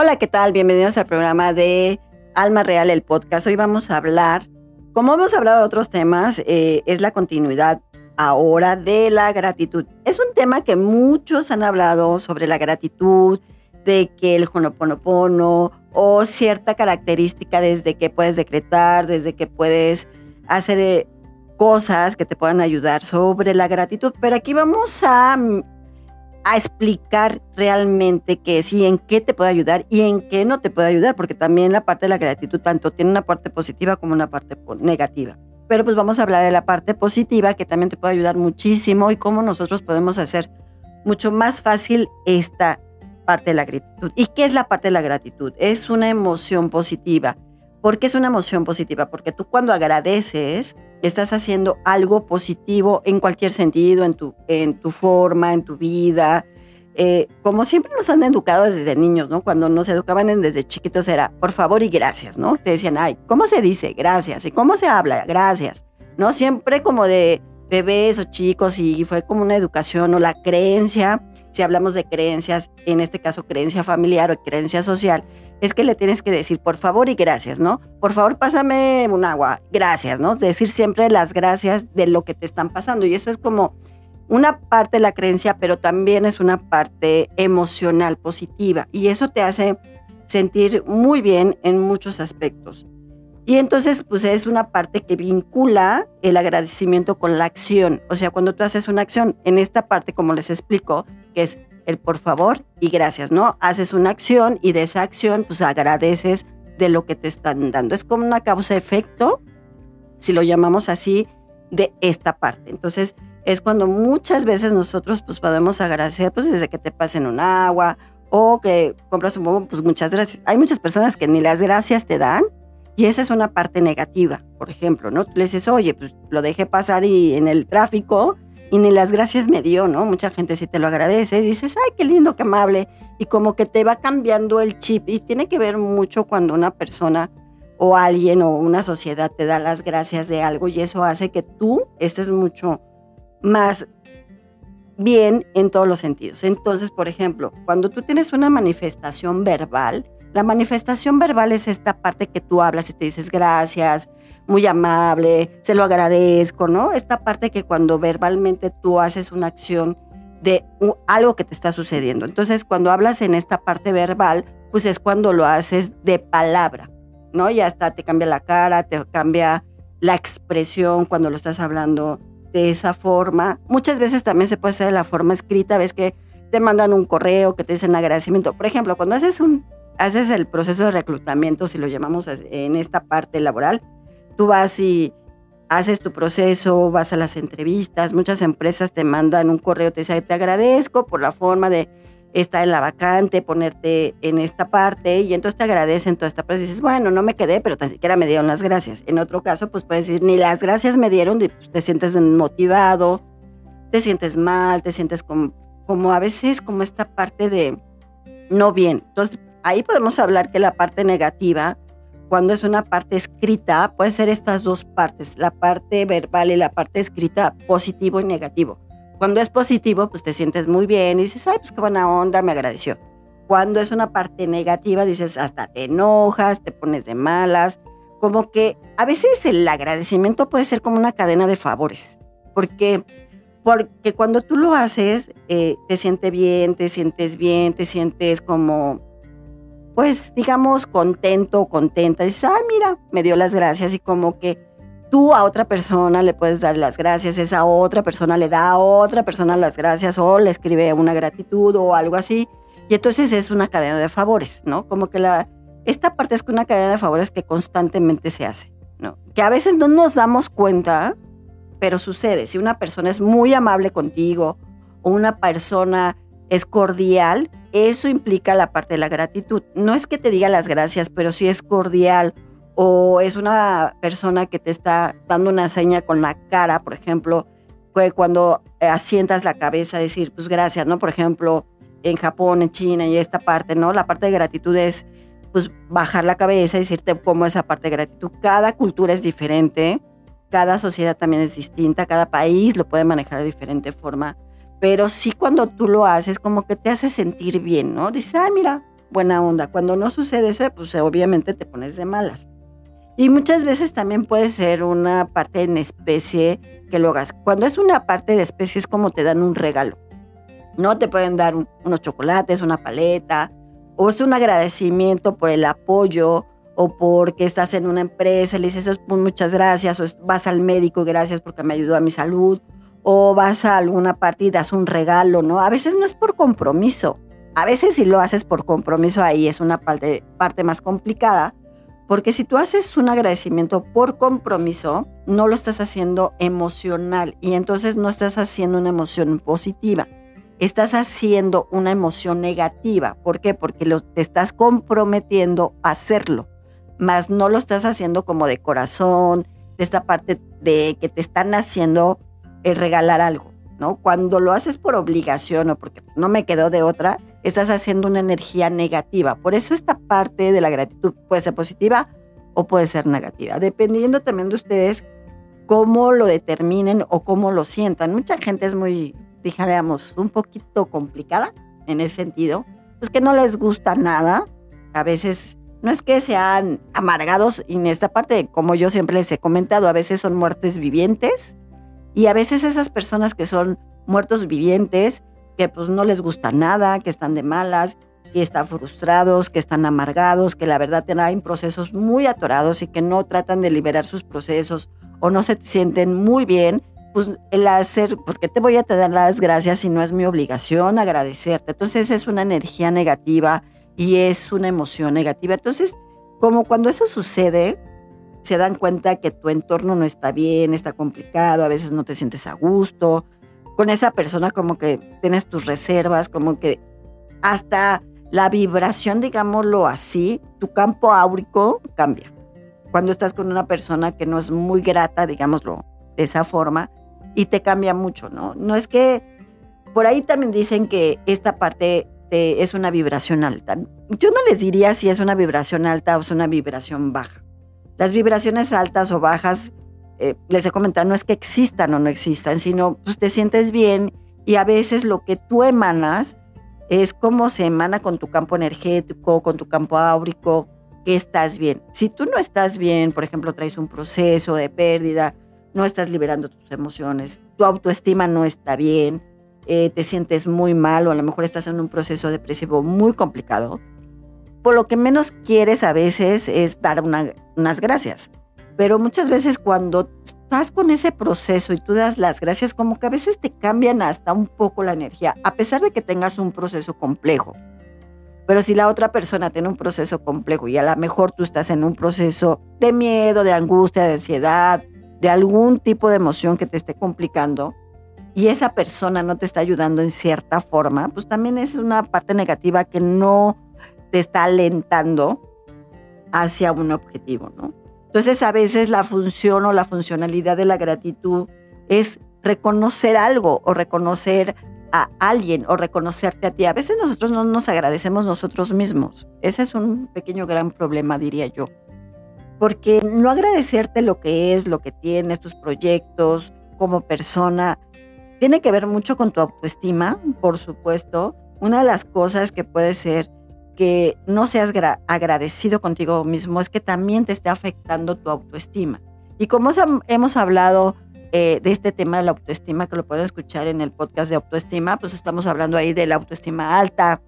Hola, ¿qué tal? Bienvenidos al programa de Alma Real, el podcast. Hoy vamos a hablar, como hemos hablado de otros temas, eh, es la continuidad ahora de la gratitud. Es un tema que muchos han hablado sobre la gratitud, de que el honoponopono o cierta característica desde que puedes decretar, desde que puedes hacer eh, cosas que te puedan ayudar sobre la gratitud. Pero aquí vamos a a explicar realmente qué es y en qué te puede ayudar y en qué no te puede ayudar, porque también la parte de la gratitud tanto tiene una parte positiva como una parte negativa. Pero pues vamos a hablar de la parte positiva que también te puede ayudar muchísimo y cómo nosotros podemos hacer mucho más fácil esta parte de la gratitud. ¿Y qué es la parte de la gratitud? Es una emoción positiva. ¿Por qué es una emoción positiva? Porque tú cuando agradeces, estás haciendo algo positivo en cualquier sentido, en tu, en tu forma, en tu vida. Eh, como siempre nos han educado desde niños, ¿no? Cuando nos educaban desde chiquitos era por favor y gracias, ¿no? Te decían, ay, ¿cómo se dice gracias? ¿Y cómo se habla? Gracias, ¿no? Siempre como de bebés o chicos y fue como una educación o la creencia, si hablamos de creencias, en este caso creencia familiar o creencia social, es que le tienes que decir por favor y gracias, ¿no? Por favor, pásame un agua, gracias, ¿no? Decir siempre las gracias de lo que te están pasando. Y eso es como una parte de la creencia, pero también es una parte emocional positiva. Y eso te hace sentir muy bien en muchos aspectos. Y entonces, pues es una parte que vincula el agradecimiento con la acción. O sea, cuando tú haces una acción, en esta parte, como les explico, que es el por favor y gracias, ¿no? Haces una acción y de esa acción pues agradeces de lo que te están dando. Es como una causa-efecto, si lo llamamos así, de esta parte. Entonces es cuando muchas veces nosotros pues podemos agradecer pues desde que te pasen un agua o que compras un bobo, pues muchas gracias. Hay muchas personas que ni las gracias te dan y esa es una parte negativa, por ejemplo, ¿no? Tú le dices, oye, pues lo dejé pasar y en el tráfico y ni las gracias me dio, ¿no? Mucha gente sí te lo agradece, y dices, ay, qué lindo, qué amable, y como que te va cambiando el chip y tiene que ver mucho cuando una persona o alguien o una sociedad te da las gracias de algo y eso hace que tú estés mucho más bien en todos los sentidos. Entonces, por ejemplo, cuando tú tienes una manifestación verbal, la manifestación verbal es esta parte que tú hablas y te dices gracias, muy amable, se lo agradezco, ¿no? Esta parte que cuando verbalmente tú haces una acción de algo que te está sucediendo. Entonces, cuando hablas en esta parte verbal, pues es cuando lo haces de palabra, ¿no? Ya hasta te cambia la cara, te cambia la expresión cuando lo estás hablando de esa forma. Muchas veces también se puede hacer de la forma escrita, ves que te mandan un correo que te dicen agradecimiento. Por ejemplo, cuando haces un haces el proceso de reclutamiento, si lo llamamos en esta parte laboral, tú vas y haces tu proceso, vas a las entrevistas, muchas empresas te mandan un correo, te dicen, te agradezco por la forma de estar en la vacante, ponerte en esta parte, y entonces te agradecen toda esta parte. Dices, bueno, no me quedé, pero tan siquiera me dieron las gracias. En otro caso, pues puedes decir, ni las gracias me dieron, pues, te sientes motivado, te sientes mal, te sientes como, como a veces como esta parte de no bien. Entonces, ahí podemos hablar que la parte negativa, cuando es una parte escrita, puede ser estas dos partes, la parte verbal y la parte escrita, positivo y negativo. Cuando es positivo, pues te sientes muy bien y dices, ay, pues qué buena onda, me agradeció. Cuando es una parte negativa, dices, hasta te enojas, te pones de malas. Como que a veces el agradecimiento puede ser como una cadena de favores, porque, porque cuando tú lo haces, eh, te sientes bien, te sientes bien, te sientes como pues digamos, contento o contenta. Dices, ah, mira, me dio las gracias y como que tú a otra persona le puedes dar las gracias, esa otra persona le da a otra persona las gracias o le escribe una gratitud o algo así. Y entonces es una cadena de favores, ¿no? Como que la, esta parte es una cadena de favores que constantemente se hace, ¿no? Que a veces no nos damos cuenta, pero sucede. Si una persona es muy amable contigo o una persona es cordial, eso implica la parte de la gratitud. No es que te diga las gracias, pero si es cordial o es una persona que te está dando una seña con la cara, por ejemplo, cuando asientas la cabeza, decir, pues gracias, ¿no? Por ejemplo, en Japón, en China y esta parte, ¿no? La parte de gratitud es, pues, bajar la cabeza y decirte cómo esa parte de gratitud. Cada cultura es diferente, cada sociedad también es distinta, cada país lo puede manejar de diferente forma pero sí cuando tú lo haces como que te hace sentir bien, ¿no? Dices, ah, mira, buena onda. Cuando no sucede eso, pues obviamente te pones de malas. Y muchas veces también puede ser una parte en especie que lo hagas. Cuando es una parte de especie es como te dan un regalo. No te pueden dar unos chocolates, una paleta, o es un agradecimiento por el apoyo o porque estás en una empresa, le dices pues, muchas gracias, o vas al médico, gracias porque me ayudó a mi salud, o vas a alguna parte y das un regalo, ¿no? A veces no es por compromiso, a veces si lo haces por compromiso ahí es una parte, más complicada, porque si tú haces un agradecimiento por compromiso, no lo estás haciendo emocional y entonces no estás haciendo una emoción positiva estás haciendo una emoción negativa. ¿Por qué? Porque te estás comprometiendo a hacerlo, más no lo estás haciendo como de corazón, de esta parte de que te están haciendo el regalar algo, ¿no? Cuando lo haces por obligación o porque no me quedó de otra, estás haciendo una energía negativa. Por eso esta parte de la gratitud puede ser positiva o puede ser negativa, dependiendo también de ustedes cómo lo determinen o cómo lo sientan. Mucha gente es muy dijéramos, un poquito complicada en ese sentido, pues que no les gusta nada. A veces no es que sean amargados en esta parte, como yo siempre les he comentado, a veces son muertes vivientes y a veces esas personas que son muertos vivientes, que pues no les gusta nada, que están de malas, que están frustrados, que están amargados, que la verdad tienen procesos muy atorados y que no tratan de liberar sus procesos o no se sienten muy bien, pues el hacer, porque te voy a te dar las gracias si no es mi obligación agradecerte. Entonces es una energía negativa y es una emoción negativa. Entonces, como cuando eso sucede, se dan cuenta que tu entorno no está bien, está complicado, a veces no te sientes a gusto. Con esa persona como que tienes tus reservas, como que hasta la vibración, digámoslo así, tu campo áurico cambia. Cuando estás con una persona que no es muy grata, digámoslo de esa forma, y te cambia mucho, ¿no? No es que por ahí también dicen que esta parte es una vibración alta. Yo no les diría si es una vibración alta o es una vibración baja. Las vibraciones altas o bajas, eh, les he comentado, no es que existan o no existan, sino pues te sientes bien y a veces lo que tú emanas es como se emana con tu campo energético, con tu campo áurico, que estás bien. Si tú no estás bien, por ejemplo, traes un proceso de pérdida, no estás liberando tus emociones, tu autoestima no está bien, eh, te sientes muy mal o a lo mejor estás en un proceso depresivo muy complicado, lo que menos quieres a veces es dar unas gracias. Pero muchas veces cuando estás con ese proceso y tú das las gracias, como que a veces te cambian hasta un poco la energía, a pesar de que tengas un proceso complejo. Pero si la otra persona tiene un proceso complejo y a lo mejor tú estás en un proceso de miedo, de angustia, de ansiedad, de algún tipo de emoción que te esté complicando y esa persona no te está ayudando en cierta forma, pues también es una parte negativa que no te está alentando hacia un objetivo, ¿no? Entonces a veces la función o la funcionalidad de la gratitud es reconocer algo o reconocer a alguien o reconocerte a ti. A veces nosotros no nos agradecemos nosotros mismos. Ese es un pequeño gran problema, diría yo porque no agradecerte lo que es, lo que tienes, tus proyectos como persona, tiene que ver mucho con tu autoestima, por supuesto. Una de las cosas que puede ser que no seas agradecido contigo mismo es que también te esté afectando tu autoestima. Y como hemos hablado eh, de este tema de la autoestima, que lo pueden escuchar en el podcast de autoestima, pues estamos hablando ahí de la autoestima alta,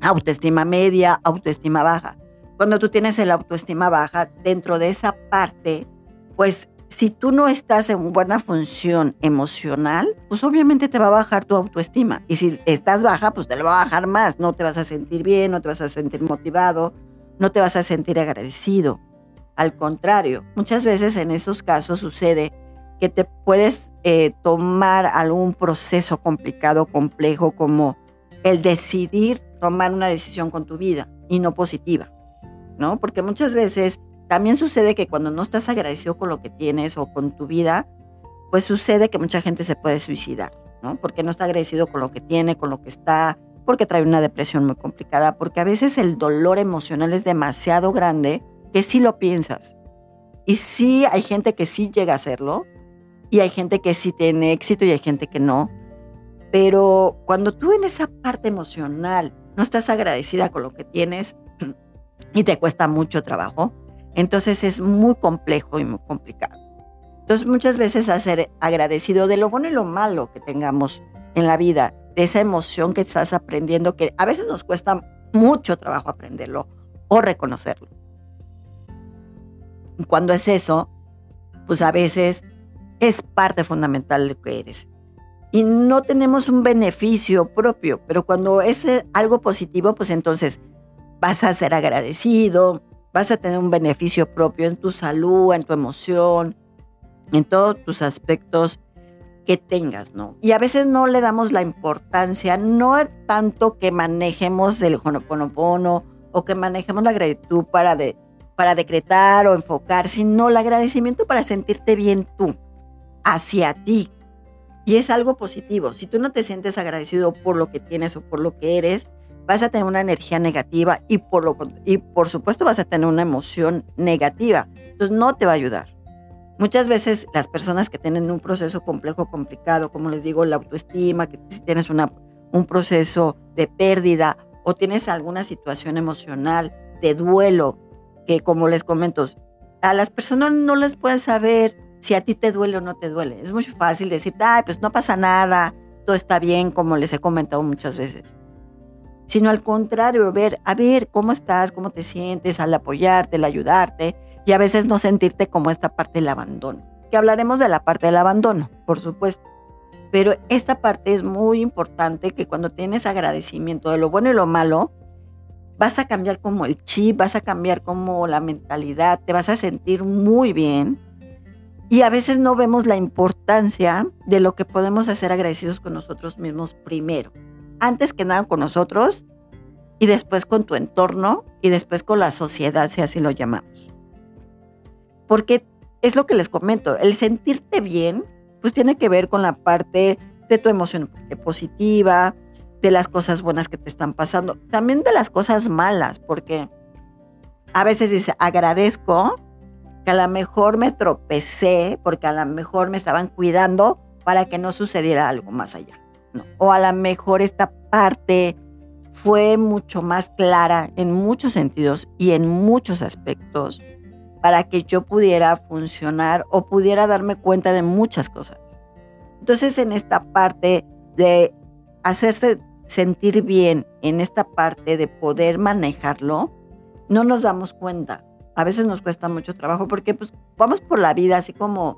autoestima media, autoestima baja. Cuando tú tienes el autoestima baja, dentro de esa parte, pues si tú no estás en buena función emocional, pues obviamente te va a bajar tu autoestima. Y si estás baja, pues te lo va a bajar más. No te vas a sentir bien, no te vas a sentir motivado, no te vas a sentir agradecido. Al contrario, muchas veces en esos casos sucede que te puedes eh, tomar algún proceso complicado, complejo, como el decidir tomar una decisión con tu vida y no positiva. ¿no? Porque muchas veces también sucede que cuando no estás agradecido con lo que tienes o con tu vida, pues sucede que mucha gente se puede suicidar, ¿no? Porque no está agradecido con lo que tiene, con lo que está, porque trae una depresión muy complicada, porque a veces el dolor emocional es demasiado grande que sí lo piensas. Y sí hay gente que sí llega a hacerlo, y hay gente que sí tiene éxito y hay gente que no. Pero cuando tú en esa parte emocional no estás agradecida con lo que tienes y te cuesta mucho trabajo, entonces es muy complejo y muy complicado. Entonces muchas veces hacer agradecido de lo bueno y lo malo que tengamos en la vida, de esa emoción que estás aprendiendo, que a veces nos cuesta mucho trabajo aprenderlo o reconocerlo. Cuando es eso, pues a veces es parte fundamental de lo que eres. Y no tenemos un beneficio propio, pero cuando es algo positivo, pues entonces vas a ser agradecido, vas a tener un beneficio propio en tu salud, en tu emoción, en todos tus aspectos que tengas, ¿no? Y a veces no le damos la importancia, no tanto que manejemos el honoponopono o que manejemos la gratitud para, de, para decretar o enfocar, sino el agradecimiento para sentirte bien tú, hacia ti. Y es algo positivo. Si tú no te sientes agradecido por lo que tienes o por lo que eres, vas a tener una energía negativa y por, lo, y por supuesto vas a tener una emoción negativa. Entonces no te va a ayudar. Muchas veces las personas que tienen un proceso complejo, complicado, como les digo, la autoestima, que si tienes una, un proceso de pérdida o tienes alguna situación emocional de duelo, que como les comento, a las personas no les puedes saber si a ti te duele o no te duele. Es muy fácil decir, ay, pues no pasa nada, todo está bien, como les he comentado muchas veces. Sino al contrario, ver, a ver cómo estás, cómo te sientes, al apoyarte, al ayudarte y a veces no sentirte como esta parte del abandono. Que hablaremos de la parte del abandono, por supuesto. Pero esta parte es muy importante que cuando tienes agradecimiento de lo bueno y lo malo, vas a cambiar como el chip, vas a cambiar como la mentalidad, te vas a sentir muy bien. Y a veces no vemos la importancia de lo que podemos hacer agradecidos con nosotros mismos primero. Antes que nada con nosotros y después con tu entorno y después con la sociedad, si así lo llamamos. Porque es lo que les comento, el sentirte bien pues tiene que ver con la parte de tu emoción positiva, de las cosas buenas que te están pasando, también de las cosas malas, porque a veces dice, agradezco que a lo mejor me tropecé, porque a lo mejor me estaban cuidando para que no sucediera algo más allá. O a lo mejor esta parte fue mucho más clara en muchos sentidos y en muchos aspectos para que yo pudiera funcionar o pudiera darme cuenta de muchas cosas. Entonces, en esta parte de hacerse sentir bien, en esta parte de poder manejarlo, no nos damos cuenta. A veces nos cuesta mucho trabajo porque pues vamos por la vida así como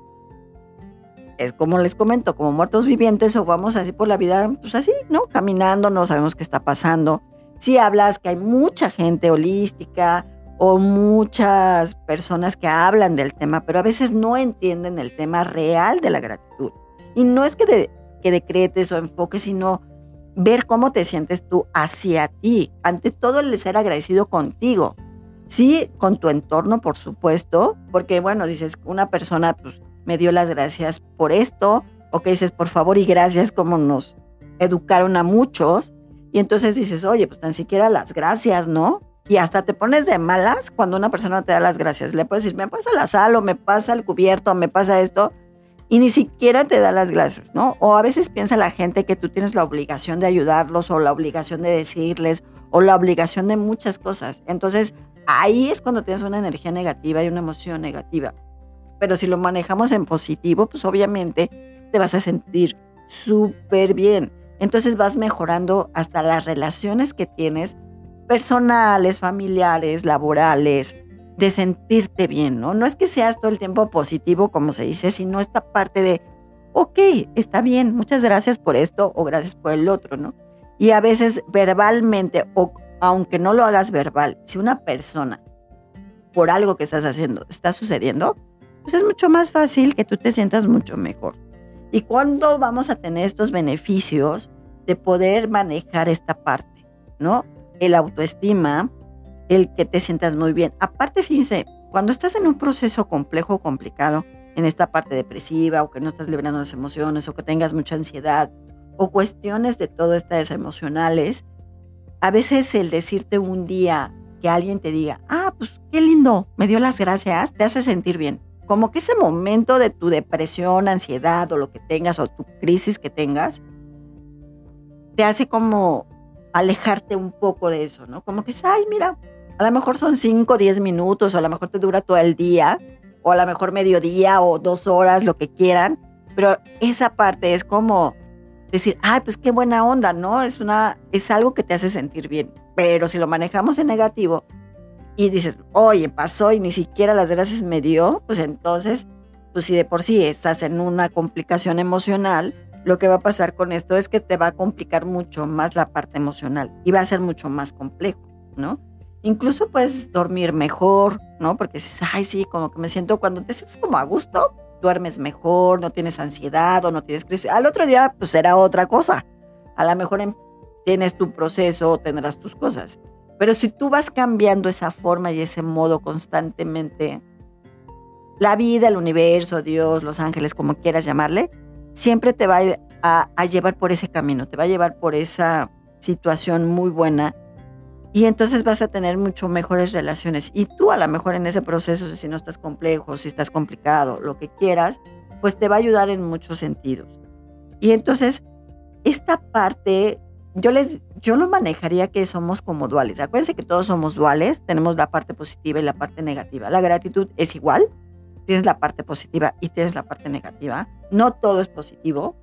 como les comento, como muertos vivientes o vamos así por la vida, pues así, ¿no? Caminando, no sabemos qué está pasando. Si hablas que hay mucha gente holística, o muchas personas que hablan del tema, pero a veces no entienden el tema real de la gratitud. Y no es que, que decretes o enfoques, sino ver cómo te sientes tú hacia ti. Ante todo, el ser agradecido contigo. Sí, con tu entorno, por supuesto, porque bueno, dices, una persona pues, me dio las gracias por esto, o que dices, por favor y gracias, como nos educaron a muchos. Y entonces dices, oye, pues tan siquiera las gracias, ¿no? y hasta te pones de malas cuando una persona te da las gracias. Le puedes decir, me pasa la sal o me pasa el cubierto o me pasa esto y ni siquiera te da las gracias, ¿no? O a veces piensa la gente que tú tienes la obligación de ayudarlos o la obligación de decirles o la obligación de muchas cosas. Entonces ahí es cuando tienes una energía negativa y una emoción negativa. Pero si lo manejamos en positivo, pues obviamente te vas a sentir súper bien. Entonces vas mejorando hasta las relaciones que tienes personales, familiares, laborales, de sentirte bien, ¿no? No es que seas todo el tiempo positivo, como se dice, sino esta parte de, ok, está bien, muchas gracias por esto o gracias por el otro, ¿no? Y a veces verbalmente, o aunque no lo hagas verbal, si una persona, por algo que estás haciendo, está sucediendo, pues es mucho más fácil que tú te sientas mucho mejor. ¿Y cuándo vamos a tener estos beneficios de poder manejar esta parte, ¿no? el autoestima, el que te sientas muy bien. Aparte, fíjense, cuando estás en un proceso complejo o complicado, en esta parte depresiva o que no estás liberando las emociones o que tengas mucha ansiedad o cuestiones de todas estas emocionales, a veces el decirte un día que alguien te diga, ah, pues qué lindo, me dio las gracias, te hace sentir bien. Como que ese momento de tu depresión, ansiedad o lo que tengas o tu crisis que tengas, te hace como alejarte un poco de eso, ¿no? Como que, ay, mira, a lo mejor son 5 o 10 minutos, o a lo mejor te dura todo el día, o a lo mejor mediodía o dos horas, lo que quieran, pero esa parte es como decir, ay, pues qué buena onda, ¿no? Es, una, es algo que te hace sentir bien. Pero si lo manejamos en negativo y dices, oye, pasó y ni siquiera las gracias me dio, pues entonces, pues si de por sí estás en una complicación emocional, lo que va a pasar con esto es que te va a complicar mucho más la parte emocional y va a ser mucho más complejo, ¿no? Incluso puedes dormir mejor, ¿no? Porque dices, ay, sí, como que me siento, cuando te sientes como a gusto, duermes mejor, no tienes ansiedad o no tienes crisis. Al otro día, pues será otra cosa. A lo mejor tienes tu proceso o tendrás tus cosas. Pero si tú vas cambiando esa forma y ese modo constantemente, la vida, el universo, Dios, los ángeles, como quieras llamarle, siempre te va a llevar por ese camino, te va a llevar por esa situación muy buena y entonces vas a tener mucho mejores relaciones. Y tú a lo mejor en ese proceso, si no estás complejo, si estás complicado, lo que quieras, pues te va a ayudar en muchos sentidos. Y entonces, esta parte, yo les, yo manejaría que somos como duales. Acuérdense que todos somos duales, tenemos la parte positiva y la parte negativa. La gratitud es igual, tienes la parte positiva y tienes la parte negativa. No todo es positivo,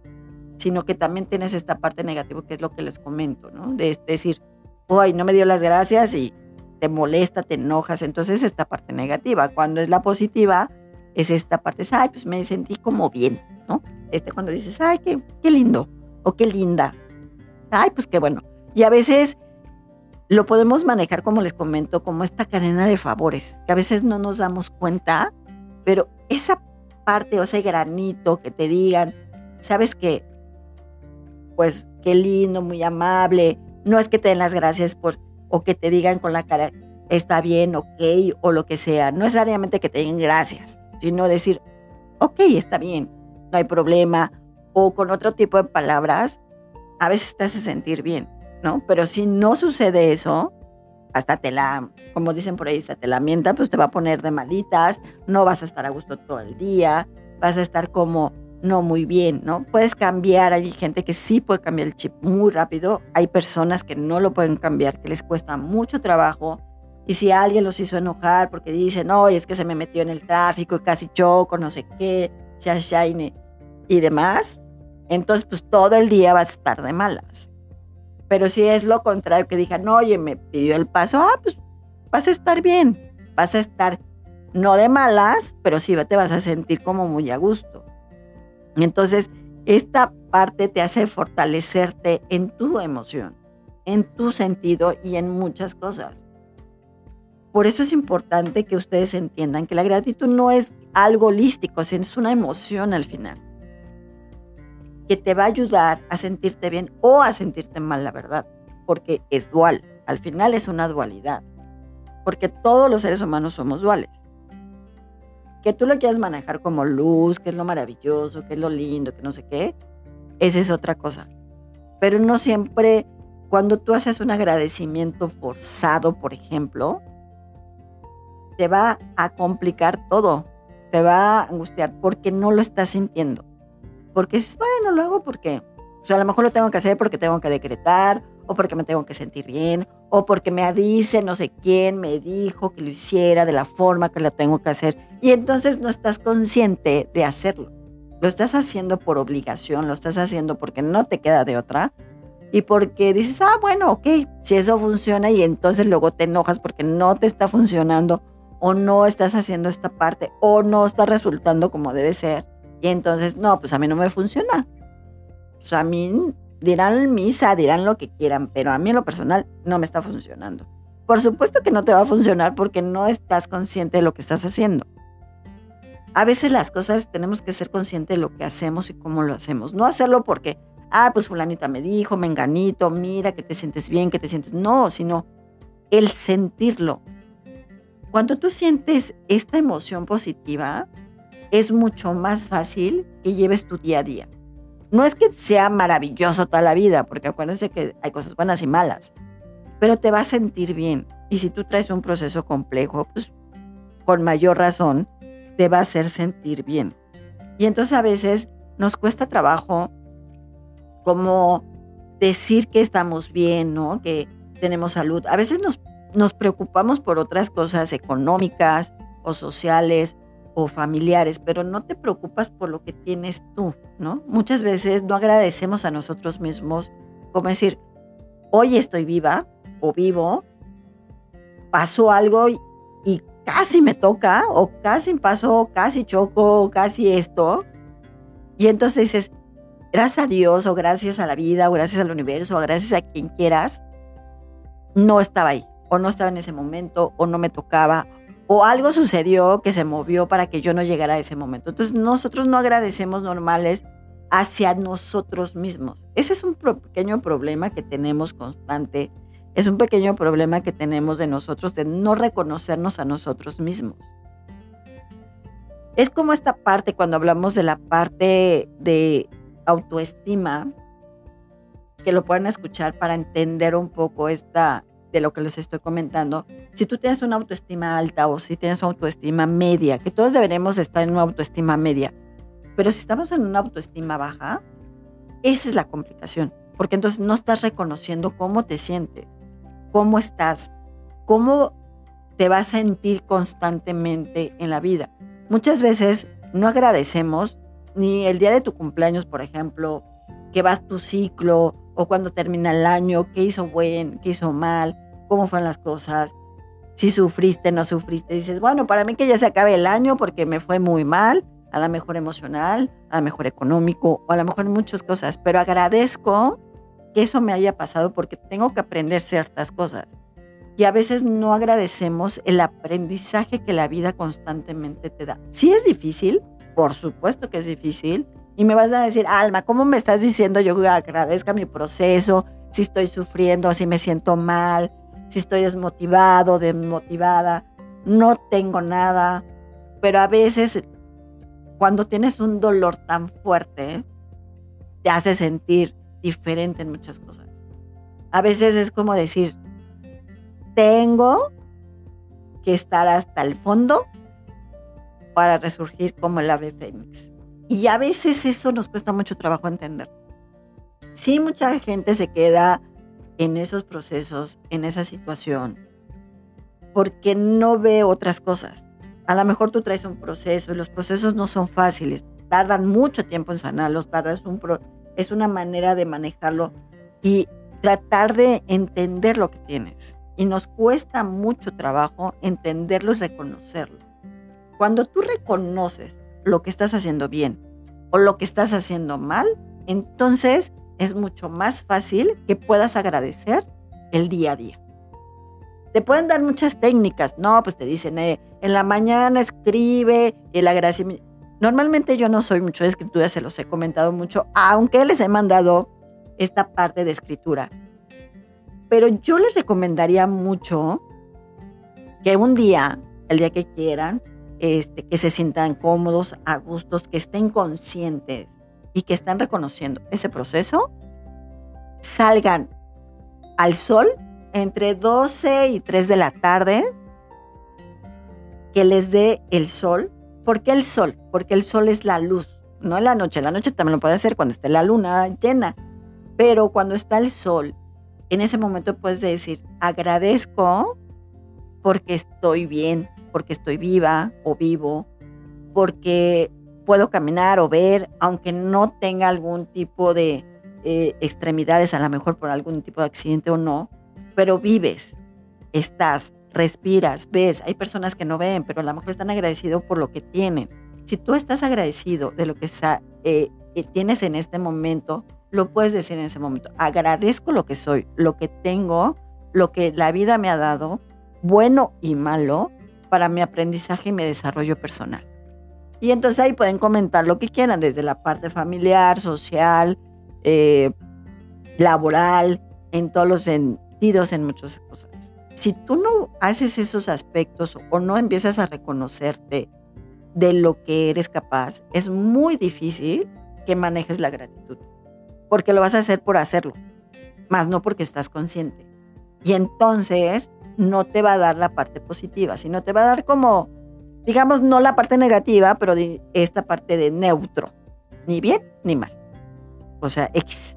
sino que también tienes esta parte negativa, que es lo que les comento, ¿no? De, decir, hoy no me dio las gracias y te molesta, te enojas. Entonces, esta parte negativa. Cuando es la positiva, es esta parte, ay, pues me sentí como bien, ¿no? Este cuando dices, ay, qué, qué lindo o qué linda. Ay, pues qué bueno. Y a veces lo podemos manejar, como les comento, como esta cadena de favores, que a veces no nos damos cuenta, pero esa parte o ese granito que te digan, sabes que, pues qué lindo, muy amable, no es que te den las gracias por o que te digan con la cara está bien, ok, o lo que sea. No es necesariamente que te den gracias, sino decir, ok, está bien, no hay problema. O con otro tipo de palabras, a veces te hace sentir bien, ¿no? Pero si no sucede eso, hasta te la, como dicen por ahí, hasta te la mientan, pues te va a poner de malitas, no vas a estar a gusto todo el día, vas a estar como no muy bien, ¿no? Puedes cambiar, hay gente que sí puede cambiar el chip muy rápido, hay personas que no lo pueden cambiar, que les cuesta mucho trabajo. Y si alguien los hizo enojar porque dicen, oye, es que se me metió en el tráfico y casi choco, no sé qué, ya, y demás, entonces pues todo el día vas a estar de malas. Pero si es lo contrario, que digan, oye, me pidió el paso, ah, pues vas a estar bien, vas a estar no de malas, pero sí te vas a sentir como muy a gusto. Entonces, esta parte te hace fortalecerte en tu emoción, en tu sentido y en muchas cosas. Por eso es importante que ustedes entiendan que la gratitud no es algo holístico, sino es una emoción al final, que te va a ayudar a sentirte bien o a sentirte mal, la verdad, porque es dual, al final es una dualidad, porque todos los seres humanos somos duales. Que tú lo quieras manejar como luz, que es lo maravilloso, que es lo lindo, que no sé qué, esa es otra cosa. Pero no siempre, cuando tú haces un agradecimiento forzado, por ejemplo, te va a complicar todo, te va a angustiar porque no lo estás sintiendo. Porque dices, bueno, lo hago porque, sea, a lo mejor lo tengo que hacer porque tengo que decretar, o porque me tengo que sentir bien, o porque me dice no sé quién, me dijo que lo hiciera de la forma que lo tengo que hacer. Y entonces no estás consciente de hacerlo. Lo estás haciendo por obligación, lo estás haciendo porque no te queda de otra. Y porque dices, ah, bueno, ok, si eso funciona y entonces luego te enojas porque no te está funcionando o no estás haciendo esta parte o no está resultando como debe ser. Y entonces, no, pues a mí no me funciona. Pues a mí dirán misa, dirán lo que quieran, pero a mí en lo personal no me está funcionando. Por supuesto que no te va a funcionar porque no estás consciente de lo que estás haciendo. A veces las cosas tenemos que ser conscientes de lo que hacemos y cómo lo hacemos. No hacerlo porque, ah, pues fulanita me dijo, me enganito, mira que te sientes bien, que te sientes... No, sino el sentirlo. Cuando tú sientes esta emoción positiva, es mucho más fácil que lleves tu día a día. No es que sea maravilloso toda la vida, porque acuérdense que hay cosas buenas y malas, pero te va a sentir bien. Y si tú traes un proceso complejo, pues con mayor razón te va a hacer sentir bien. Y entonces a veces nos cuesta trabajo como decir que estamos bien, ¿no? Que tenemos salud. A veces nos, nos preocupamos por otras cosas económicas o sociales o familiares, pero no te preocupas por lo que tienes tú, ¿no? Muchas veces no agradecemos a nosotros mismos, como decir, hoy estoy viva o vivo, pasó algo y, casi me toca, o casi pasó, casi choco, casi esto. Y entonces dices, gracias a Dios, o gracias a la vida, o gracias al universo, o gracias a quien quieras, no estaba ahí, o no estaba en ese momento, o no me tocaba, o algo sucedió que se movió para que yo no llegara a ese momento. Entonces nosotros no agradecemos normales hacia nosotros mismos. Ese es un pequeño problema que tenemos constante, es un pequeño problema que tenemos de nosotros de no reconocernos a nosotros mismos. Es como esta parte cuando hablamos de la parte de autoestima, que lo pueden escuchar para entender un poco esta, de lo que les estoy comentando, si tú tienes una autoestima alta o si tienes una autoestima media, que todos deberemos estar en una autoestima media, pero si estamos en una autoestima baja, esa es la complicación, porque entonces no estás reconociendo cómo te sientes, cómo estás, cómo te vas a sentir constantemente en la vida. Muchas veces no agradecemos ni el día de tu cumpleaños, por ejemplo, que vas tu ciclo o cuando termina el año, qué hizo buen, qué hizo mal, cómo fueron las cosas, si sufriste, no sufriste. Dices, bueno, para mí que ya se acabe el año porque me fue muy mal, a lo mejor emocional, a lo mejor económico o a lo mejor muchas cosas, pero agradezco que eso me haya pasado porque tengo que aprender ciertas cosas. Y a veces no agradecemos el aprendizaje que la vida constantemente te da. Si es difícil, por supuesto que es difícil, y me vas a decir, Alma, ¿cómo me estás diciendo yo agradezca mi proceso? Si estoy sufriendo, si me siento mal, si estoy desmotivado, desmotivada, no tengo nada. Pero a veces, cuando tienes un dolor tan fuerte, te hace sentir diferente en muchas cosas. A veces es como decir, tengo que estar hasta el fondo para resurgir como el ave fénix. Y a veces eso nos cuesta mucho trabajo entender. Sí, mucha gente se queda en esos procesos, en esa situación, porque no ve otras cosas. A lo mejor tú traes un proceso y los procesos no son fáciles, tardan mucho tiempo en sanarlos, tardas un es una manera de manejarlo y tratar de entender lo que tienes. Y nos cuesta mucho trabajo entenderlo y reconocerlo. Cuando tú reconoces lo que estás haciendo bien o lo que estás haciendo mal, entonces es mucho más fácil que puedas agradecer el día a día. Te pueden dar muchas técnicas, no, pues te dicen, eh, en la mañana escribe el agradecimiento. Normalmente yo no soy mucho de escritura, se los he comentado mucho, aunque les he mandado esta parte de escritura. Pero yo les recomendaría mucho que un día, el día que quieran, este, que se sientan cómodos, a gustos, que estén conscientes y que están reconociendo ese proceso, salgan al sol entre 12 y 3 de la tarde, que les dé el sol. ¿Por qué el sol? Porque el sol es la luz, no en la noche. La noche también lo puede hacer cuando esté la luna llena, pero cuando está el sol, en ese momento puedes decir, agradezco porque estoy bien, porque estoy viva o vivo, porque puedo caminar o ver, aunque no tenga algún tipo de eh, extremidades, a lo mejor por algún tipo de accidente o no, pero vives, estás, respiras, ves. Hay personas que no ven, pero a lo mejor están agradecidos por lo que tienen. Si tú estás agradecido de lo que eh, tienes en este momento, lo puedes decir en ese momento. Agradezco lo que soy, lo que tengo, lo que la vida me ha dado, bueno y malo, para mi aprendizaje y mi desarrollo personal. Y entonces ahí pueden comentar lo que quieran, desde la parte familiar, social, eh, laboral, en todos los sentidos, en muchas cosas. Si tú no haces esos aspectos o no empiezas a reconocerte de lo que eres capaz, es muy difícil que manejes la gratitud, porque lo vas a hacer por hacerlo, más no porque estás consciente. Y entonces no te va a dar la parte positiva, sino te va a dar como, digamos, no la parte negativa, pero esta parte de neutro, ni bien ni mal. O sea, X.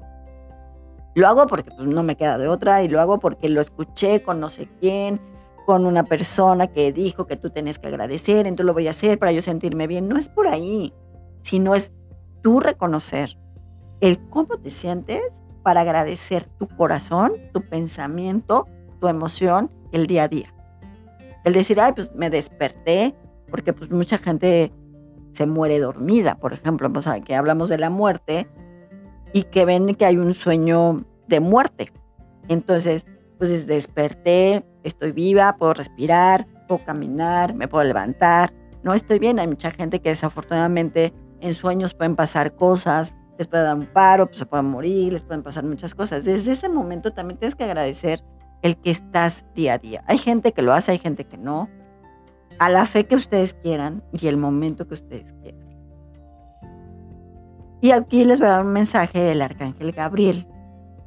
Lo hago porque pues, no me queda de otra y lo hago porque lo escuché con no sé quién, con una persona que dijo que tú tenés que agradecer, entonces lo voy a hacer para yo sentirme bien. No es por ahí, sino es tú reconocer el cómo te sientes para agradecer tu corazón, tu pensamiento, tu emoción el día a día. El decir, ay, pues me desperté, porque pues mucha gente se muere dormida, por ejemplo, pues, que hablamos de la muerte y que ven que hay un sueño de muerte. Entonces, pues desperté, estoy viva, puedo respirar, puedo caminar, me puedo levantar, no estoy bien. Hay mucha gente que desafortunadamente en sueños pueden pasar cosas, les puede dar un paro, pues se pueden morir, les pueden pasar muchas cosas. Desde ese momento también tienes que agradecer el que estás día a día. Hay gente que lo hace, hay gente que no. A la fe que ustedes quieran y el momento que ustedes quieran. Y aquí les voy a dar un mensaje del arcángel Gabriel,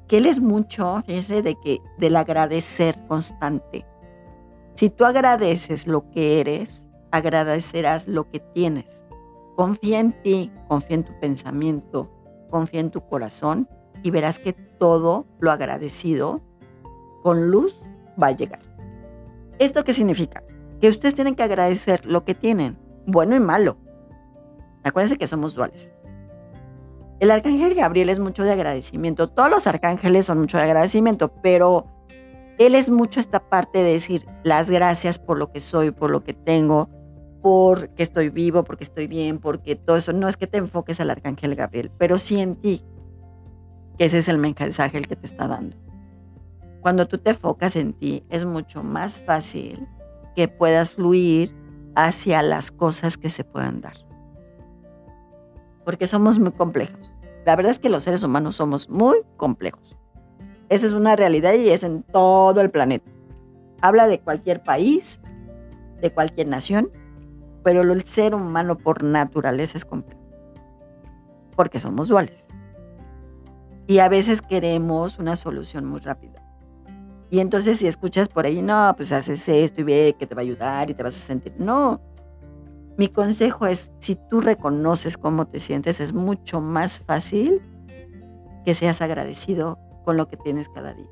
que él es mucho, fíjense, de que del agradecer constante. Si tú agradeces lo que eres, agradecerás lo que tienes. Confía en ti, confía en tu pensamiento, confía en tu corazón y verás que todo lo agradecido con luz va a llegar. ¿Esto qué significa? Que ustedes tienen que agradecer lo que tienen, bueno y malo. Acuérdense que somos duales. El arcángel Gabriel es mucho de agradecimiento. Todos los arcángeles son mucho de agradecimiento, pero él es mucho esta parte de decir las gracias por lo que soy, por lo que tengo, porque estoy vivo, porque estoy bien, porque todo eso. No es que te enfoques al arcángel Gabriel, pero sí en ti, que ese es el mensaje el que te está dando. Cuando tú te enfocas en ti, es mucho más fácil que puedas fluir hacia las cosas que se puedan dar. Porque somos muy complejos. La verdad es que los seres humanos somos muy complejos. Esa es una realidad y es en todo el planeta. Habla de cualquier país, de cualquier nación, pero el ser humano por naturaleza es complejo. Porque somos duales. Y a veces queremos una solución muy rápida. Y entonces si escuchas por ahí, no, pues haces esto y ve que te va a ayudar y te vas a sentir. No. Mi consejo es, si tú reconoces cómo te sientes, es mucho más fácil que seas agradecido con lo que tienes cada día.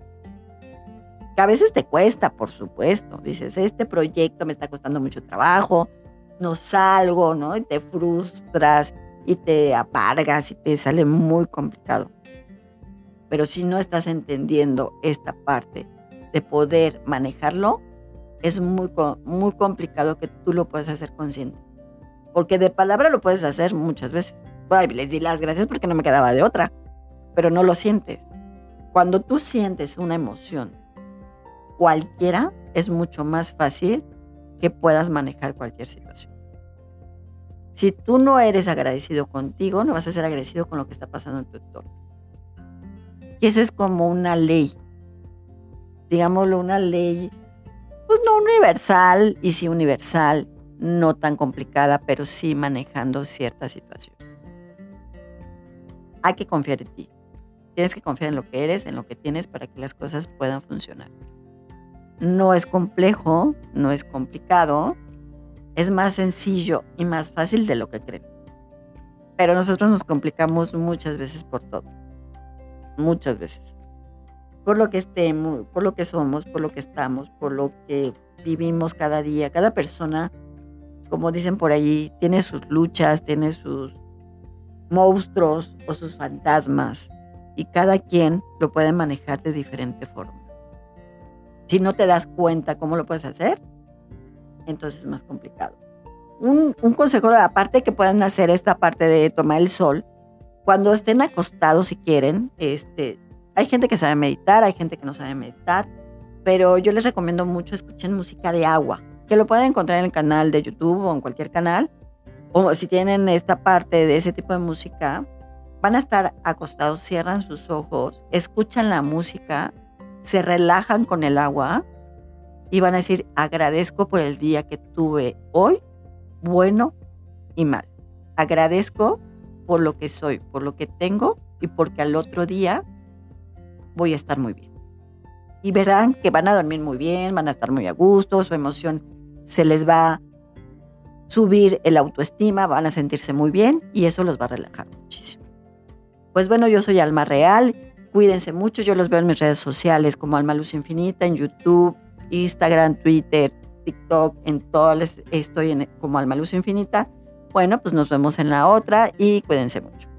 Que a veces te cuesta, por supuesto. Dices, este proyecto me está costando mucho trabajo, no salgo, ¿no? Y te frustras y te apargas y te sale muy complicado. Pero si no estás entendiendo esta parte de poder manejarlo, es muy, muy complicado que tú lo puedas hacer consciente. Porque de palabra lo puedes hacer muchas veces. Ay, les di las gracias porque no me quedaba de otra, pero no lo sientes. Cuando tú sientes una emoción, cualquiera, es mucho más fácil que puedas manejar cualquier situación. Si tú no eres agradecido contigo, no vas a ser agradecido con lo que está pasando en tu entorno. Y eso es como una ley digámoslo, una ley, pues no universal, y sí universal, no tan complicada, pero sí manejando cierta situación. Hay que confiar en ti. Tienes que confiar en lo que eres, en lo que tienes para que las cosas puedan funcionar. No es complejo, no es complicado, es más sencillo y más fácil de lo que creen. Pero nosotros nos complicamos muchas veces por todo. Muchas veces por lo que estemos, por lo que somos, por lo que estamos, por lo que vivimos cada día. Cada persona, como dicen por ahí, tiene sus luchas, tiene sus monstruos o sus fantasmas y cada quien lo puede manejar de diferente forma. Si no te das cuenta cómo lo puedes hacer, entonces es más complicado. Un, un consejo aparte que puedan hacer esta parte de tomar el sol, cuando estén acostados si quieren, este, hay gente que sabe meditar, hay gente que no sabe meditar, pero yo les recomiendo mucho escuchen música de agua, que lo pueden encontrar en el canal de YouTube o en cualquier canal. O si tienen esta parte de ese tipo de música, van a estar acostados, cierran sus ojos, escuchan la música, se relajan con el agua y van a decir, agradezco por el día que tuve hoy, bueno y mal. Agradezco por lo que soy, por lo que tengo y porque al otro día voy a estar muy bien. Y verán que van a dormir muy bien, van a estar muy a gusto, su emoción se les va a subir el autoestima, van a sentirse muy bien y eso los va a relajar muchísimo. Pues bueno, yo soy Alma Real Cuídense mucho. Yo los veo en mis redes sociales como Alma Luz Infinita, en YouTube, Instagram, Twitter, TikTok, en todas estoy en, como Alma Luz Infinita. Bueno, pues nos vemos en la otra y cuídense mucho.